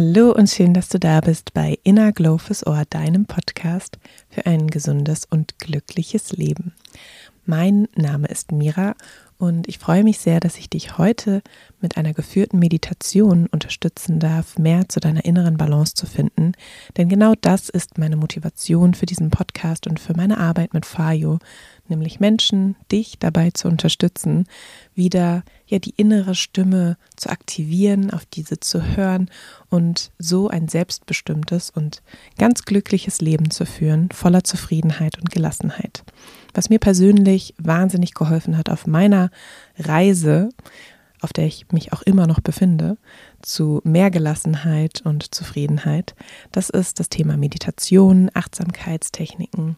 Hallo und schön, dass du da bist bei Inner Glow fürs Ohr, deinem Podcast für ein gesundes und glückliches Leben. Mein Name ist Mira und ich freue mich sehr, dass ich dich heute mit einer geführten Meditation unterstützen darf, mehr zu deiner inneren Balance zu finden. Denn genau das ist meine Motivation für diesen Podcast und für meine Arbeit mit Fayo, nämlich Menschen, dich dabei zu unterstützen, wieder ja die innere Stimme zu aktivieren, auf diese zu hören und so ein selbstbestimmtes und ganz glückliches Leben zu führen, voller Zufriedenheit und Gelassenheit. Was mir persönlich wahnsinnig geholfen hat auf meiner Reise, auf der ich mich auch immer noch befinde, zu mehr Gelassenheit und Zufriedenheit, das ist das Thema Meditation, Achtsamkeitstechniken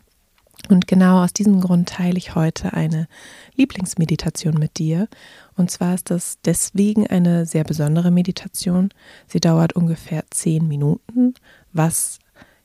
und genau aus diesem Grund teile ich heute eine Lieblingsmeditation mit dir. Und zwar ist das deswegen eine sehr besondere Meditation. Sie dauert ungefähr zehn Minuten, was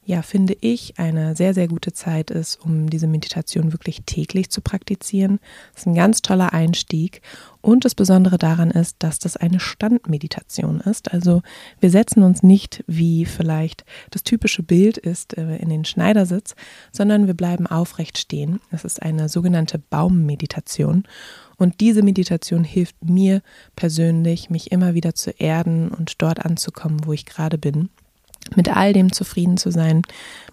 ja, finde ich, eine sehr, sehr gute Zeit ist, um diese Meditation wirklich täglich zu praktizieren. Das ist ein ganz toller Einstieg. Und das Besondere daran ist, dass das eine Standmeditation ist. Also wir setzen uns nicht, wie vielleicht das typische Bild ist, äh, in den Schneidersitz, sondern wir bleiben aufrecht stehen. Das ist eine sogenannte Baummeditation. Und diese Meditation hilft mir persönlich, mich immer wieder zu erden und dort anzukommen, wo ich gerade bin mit all dem zufrieden zu sein,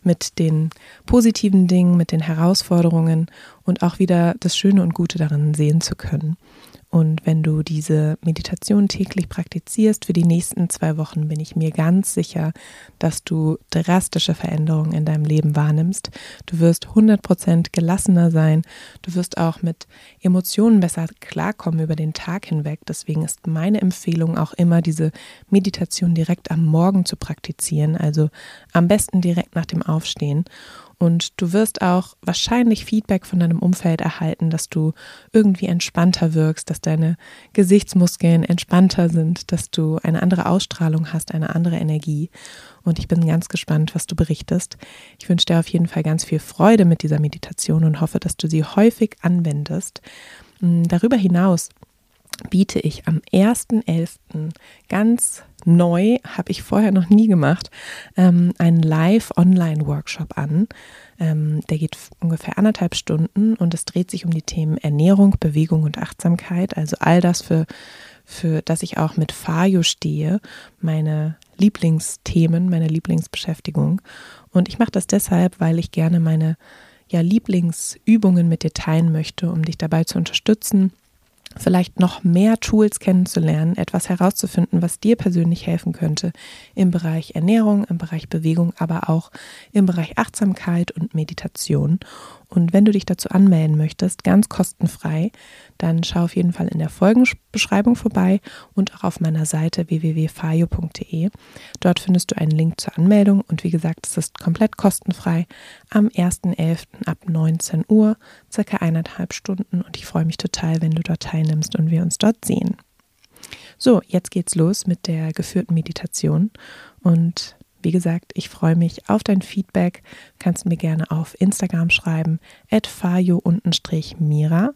mit den positiven Dingen, mit den Herausforderungen und auch wieder das Schöne und Gute darin sehen zu können. Und wenn du diese Meditation täglich praktizierst für die nächsten zwei Wochen, bin ich mir ganz sicher, dass du drastische Veränderungen in deinem Leben wahrnimmst. Du wirst 100% gelassener sein. Du wirst auch mit Emotionen besser klarkommen über den Tag hinweg. Deswegen ist meine Empfehlung auch immer, diese Meditation direkt am Morgen zu praktizieren. Also am besten direkt nach dem Aufstehen. Und du wirst auch wahrscheinlich Feedback von deinem Umfeld erhalten, dass du irgendwie entspannter wirkst, dass deine Gesichtsmuskeln entspannter sind, dass du eine andere Ausstrahlung hast, eine andere Energie. Und ich bin ganz gespannt, was du berichtest. Ich wünsche dir auf jeden Fall ganz viel Freude mit dieser Meditation und hoffe, dass du sie häufig anwendest. Hm, darüber hinaus biete ich am 1.11. ganz neu, habe ich vorher noch nie gemacht, ähm, einen Live-Online-Workshop an. Ähm, der geht ungefähr anderthalb Stunden und es dreht sich um die Themen Ernährung, Bewegung und Achtsamkeit. Also all das, für, für das ich auch mit Fayo stehe, meine Lieblingsthemen, meine Lieblingsbeschäftigung. Und ich mache das deshalb, weil ich gerne meine ja, Lieblingsübungen mit dir teilen möchte, um dich dabei zu unterstützen, vielleicht noch mehr Tools kennenzulernen, etwas herauszufinden, was dir persönlich helfen könnte im Bereich Ernährung, im Bereich Bewegung, aber auch im Bereich Achtsamkeit und Meditation. Und wenn du dich dazu anmelden möchtest, ganz kostenfrei, dann schau auf jeden Fall in der Folgenbeschreibung vorbei und auch auf meiner Seite www.fayo.de. Dort findest du einen Link zur Anmeldung und wie gesagt, es ist komplett kostenfrei am 1.11. ab 19 Uhr, circa eineinhalb Stunden und ich freue mich total, wenn du dort teilnimmst und wir uns dort sehen. So, jetzt geht's los mit der geführten Meditation und wie gesagt, ich freue mich auf dein Feedback. Du kannst mir gerne auf Instagram schreiben, fayo-mira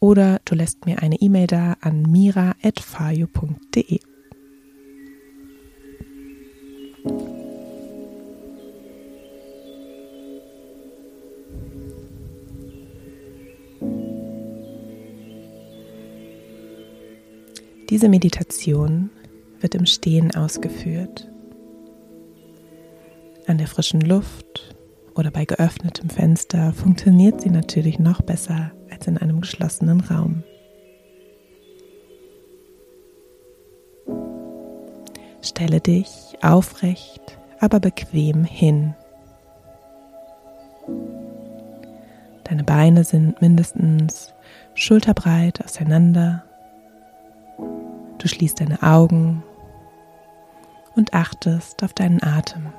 oder du lässt mir eine E-Mail da an mira.fayo.de. Diese Meditation wird im Stehen ausgeführt an der frischen Luft oder bei geöffnetem Fenster funktioniert sie natürlich noch besser als in einem geschlossenen Raum. Stelle dich aufrecht, aber bequem hin. Deine Beine sind mindestens schulterbreit auseinander. Du schließt deine Augen und achtest auf deinen Atem.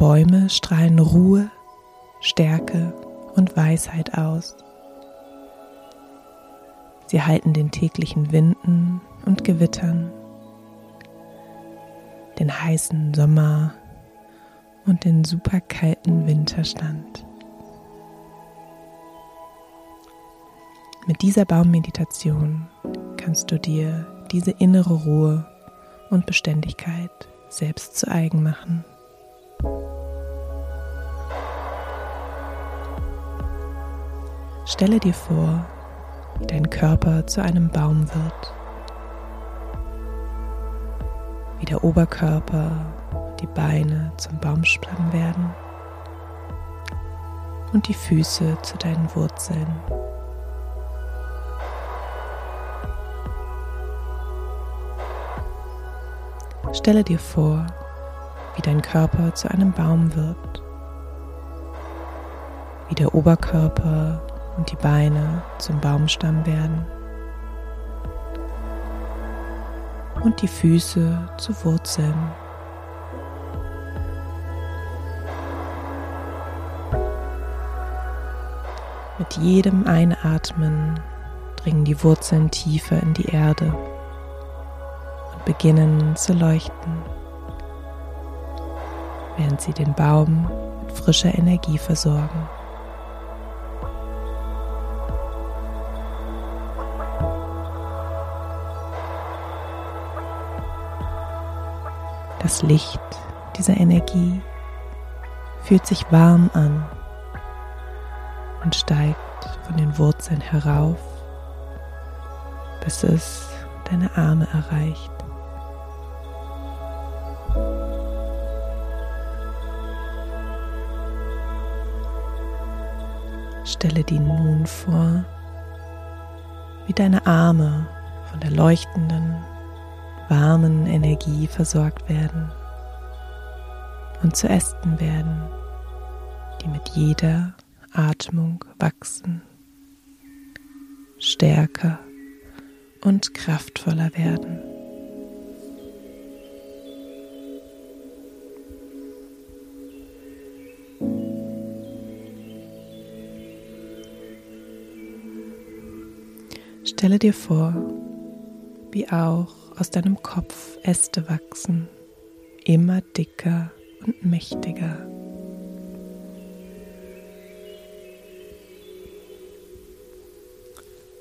Bäume strahlen Ruhe, Stärke und Weisheit aus. Sie halten den täglichen Winden und Gewittern, den heißen Sommer und den superkalten Winter stand. Mit dieser Baummeditation kannst du dir diese innere Ruhe und Beständigkeit selbst zu eigen machen. Stelle dir vor, wie dein Körper zu einem Baum wird, wie der Oberkörper und die Beine zum Baumstamm werden. Und die Füße zu deinen Wurzeln. Stelle dir vor, wie dein Körper zu einem Baum wird, wie der Oberkörper und die Beine zum Baumstamm werden und die Füße zu Wurzeln. Mit jedem Einatmen dringen die Wurzeln tiefer in die Erde und beginnen zu leuchten, während sie den Baum mit frischer Energie versorgen. Das Licht dieser Energie fühlt sich warm an und steigt von den Wurzeln herauf, bis es deine Arme erreicht. Stelle dir nun vor, wie deine Arme von der leuchtenden warmen Energie versorgt werden und zu Ästen werden, die mit jeder Atmung wachsen, stärker und kraftvoller werden. Stelle dir vor, wie auch aus deinem Kopf Äste wachsen, immer dicker und mächtiger.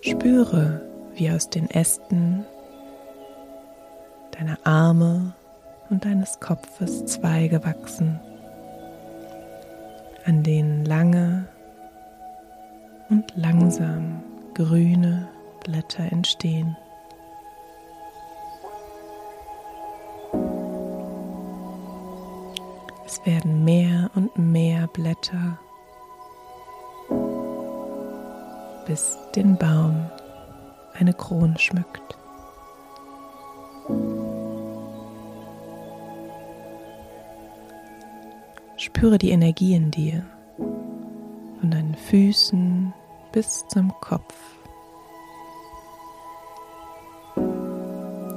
Spüre, wie aus den Ästen deiner Arme und deines Kopfes Zweige wachsen, an denen lange und langsam grüne Blätter entstehen. Werden mehr und mehr Blätter, bis den Baum eine Krone schmückt. Spüre die Energie in dir, von deinen Füßen bis zum Kopf,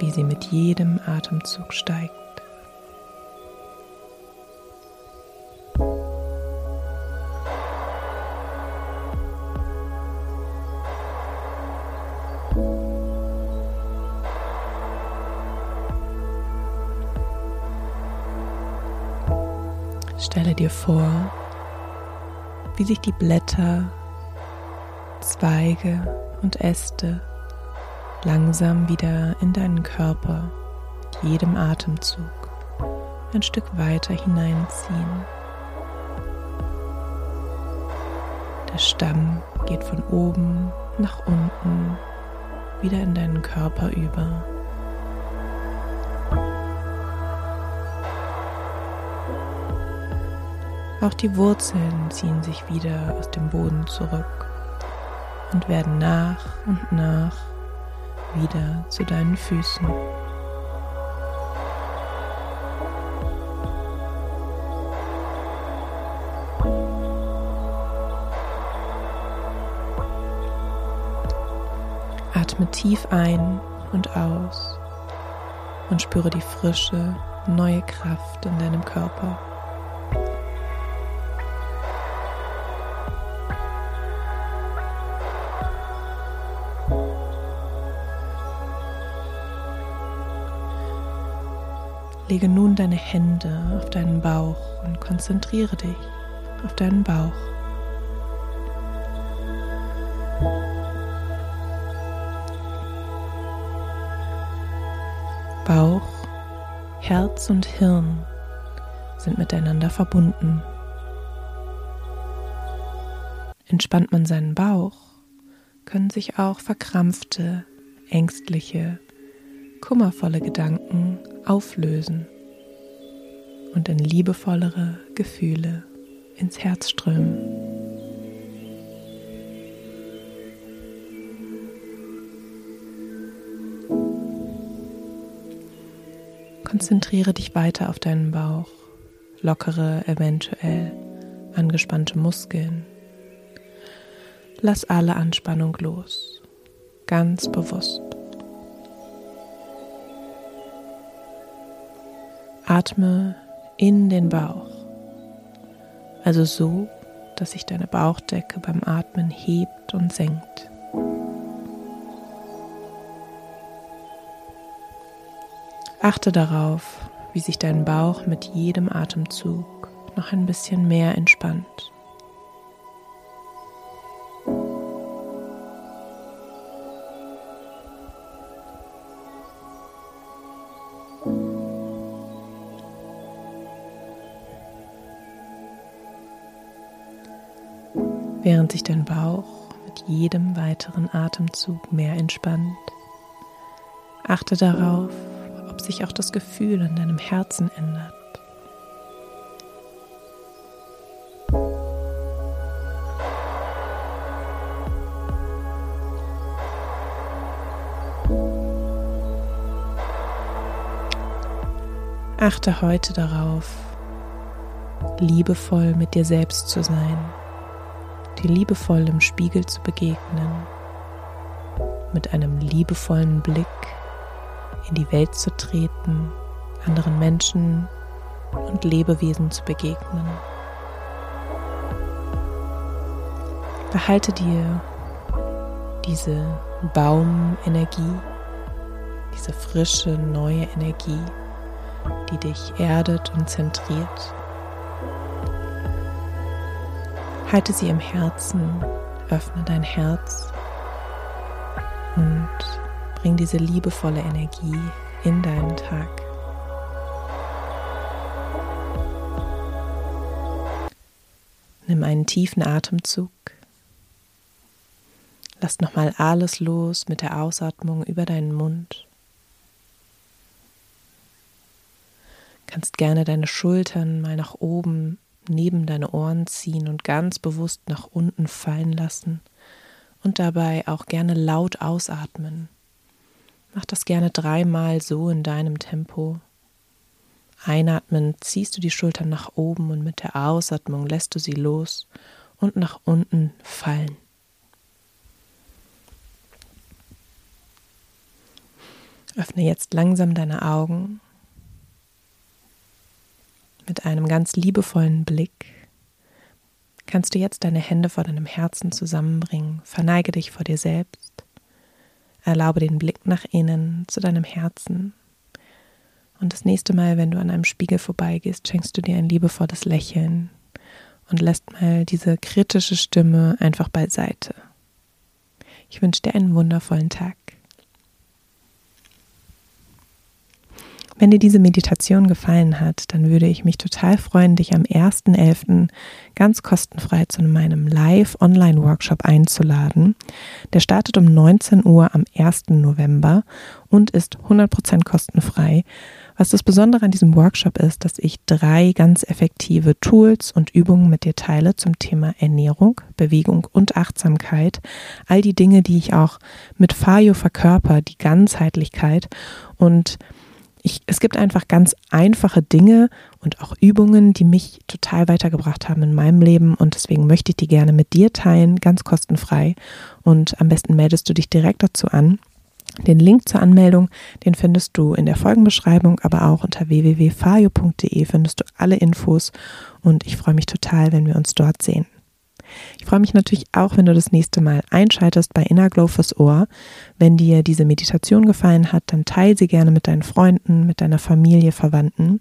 wie sie mit jedem Atemzug steigt. Stelle dir vor, wie sich die Blätter, Zweige und Äste langsam wieder in deinen Körper mit jedem Atemzug ein Stück weiter hineinziehen. Der Stamm geht von oben nach unten wieder in deinen Körper über. Auch die Wurzeln ziehen sich wieder aus dem Boden zurück und werden nach und nach wieder zu deinen Füßen. Atme tief ein und aus und spüre die frische, neue Kraft in deinem Körper. Lege nun deine Hände auf deinen Bauch und konzentriere dich auf deinen Bauch. Bauch, Herz und Hirn sind miteinander verbunden. Entspannt man seinen Bauch, können sich auch verkrampfte, ängstliche, kummervolle Gedanken auflösen und in liebevollere Gefühle ins Herz strömen. Konzentriere dich weiter auf deinen Bauch, lockere eventuell angespannte Muskeln. Lass alle Anspannung los, ganz bewusst. Atme in den Bauch, also so, dass sich deine Bauchdecke beim Atmen hebt und senkt. Achte darauf, wie sich dein Bauch mit jedem Atemzug noch ein bisschen mehr entspannt. Während sich dein Bauch mit jedem weiteren Atemzug mehr entspannt, achte darauf, ob sich auch das Gefühl in deinem Herzen ändert. Achte heute darauf, liebevoll mit dir selbst zu sein, dir liebevoll im Spiegel zu begegnen, mit einem liebevollen Blick in die Welt zu treten, anderen Menschen und Lebewesen zu begegnen. Behalte dir diese Baumenergie, diese frische, neue Energie, die dich erdet und zentriert. Halte sie im Herzen, öffne dein Herz und Bring diese liebevolle Energie in deinen Tag. Nimm einen tiefen Atemzug. Lass nochmal alles los mit der Ausatmung über deinen Mund. Kannst gerne deine Schultern mal nach oben neben deine Ohren ziehen und ganz bewusst nach unten fallen lassen und dabei auch gerne laut ausatmen. Mach das gerne dreimal so in deinem Tempo. Einatmen ziehst du die Schultern nach oben und mit der Ausatmung lässt du sie los und nach unten fallen. Öffne jetzt langsam deine Augen mit einem ganz liebevollen Blick. Kannst du jetzt deine Hände vor deinem Herzen zusammenbringen, verneige dich vor dir selbst Erlaube den Blick nach innen zu deinem Herzen. Und das nächste Mal, wenn du an einem Spiegel vorbeigehst, schenkst du dir ein liebevolles Lächeln und lässt mal diese kritische Stimme einfach beiseite. Ich wünsche dir einen wundervollen Tag. Wenn dir diese Meditation gefallen hat, dann würde ich mich total freuen, dich am 1.11. ganz kostenfrei zu meinem Live-Online-Workshop einzuladen. Der startet um 19 Uhr am 1. November und ist 100% kostenfrei. Was das Besondere an diesem Workshop ist, dass ich drei ganz effektive Tools und Übungen mit dir teile zum Thema Ernährung, Bewegung und Achtsamkeit. All die Dinge, die ich auch mit Fayo verkörper, die Ganzheitlichkeit und ich, es gibt einfach ganz einfache Dinge und auch Übungen, die mich total weitergebracht haben in meinem Leben und deswegen möchte ich die gerne mit dir teilen, ganz kostenfrei und am besten meldest du dich direkt dazu an. Den Link zur Anmeldung, den findest du in der Folgenbeschreibung, aber auch unter www.fayo.de findest du alle Infos und ich freue mich total, wenn wir uns dort sehen. Ich freue mich natürlich auch, wenn du das nächste Mal einschaltest bei Inner Glow fürs Ohr. Wenn dir diese Meditation gefallen hat, dann teile sie gerne mit deinen Freunden, mit deiner Familie, Verwandten.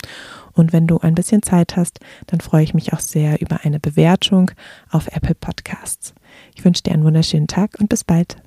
Und wenn du ein bisschen Zeit hast, dann freue ich mich auch sehr über eine Bewertung auf Apple Podcasts. Ich wünsche dir einen wunderschönen Tag und bis bald.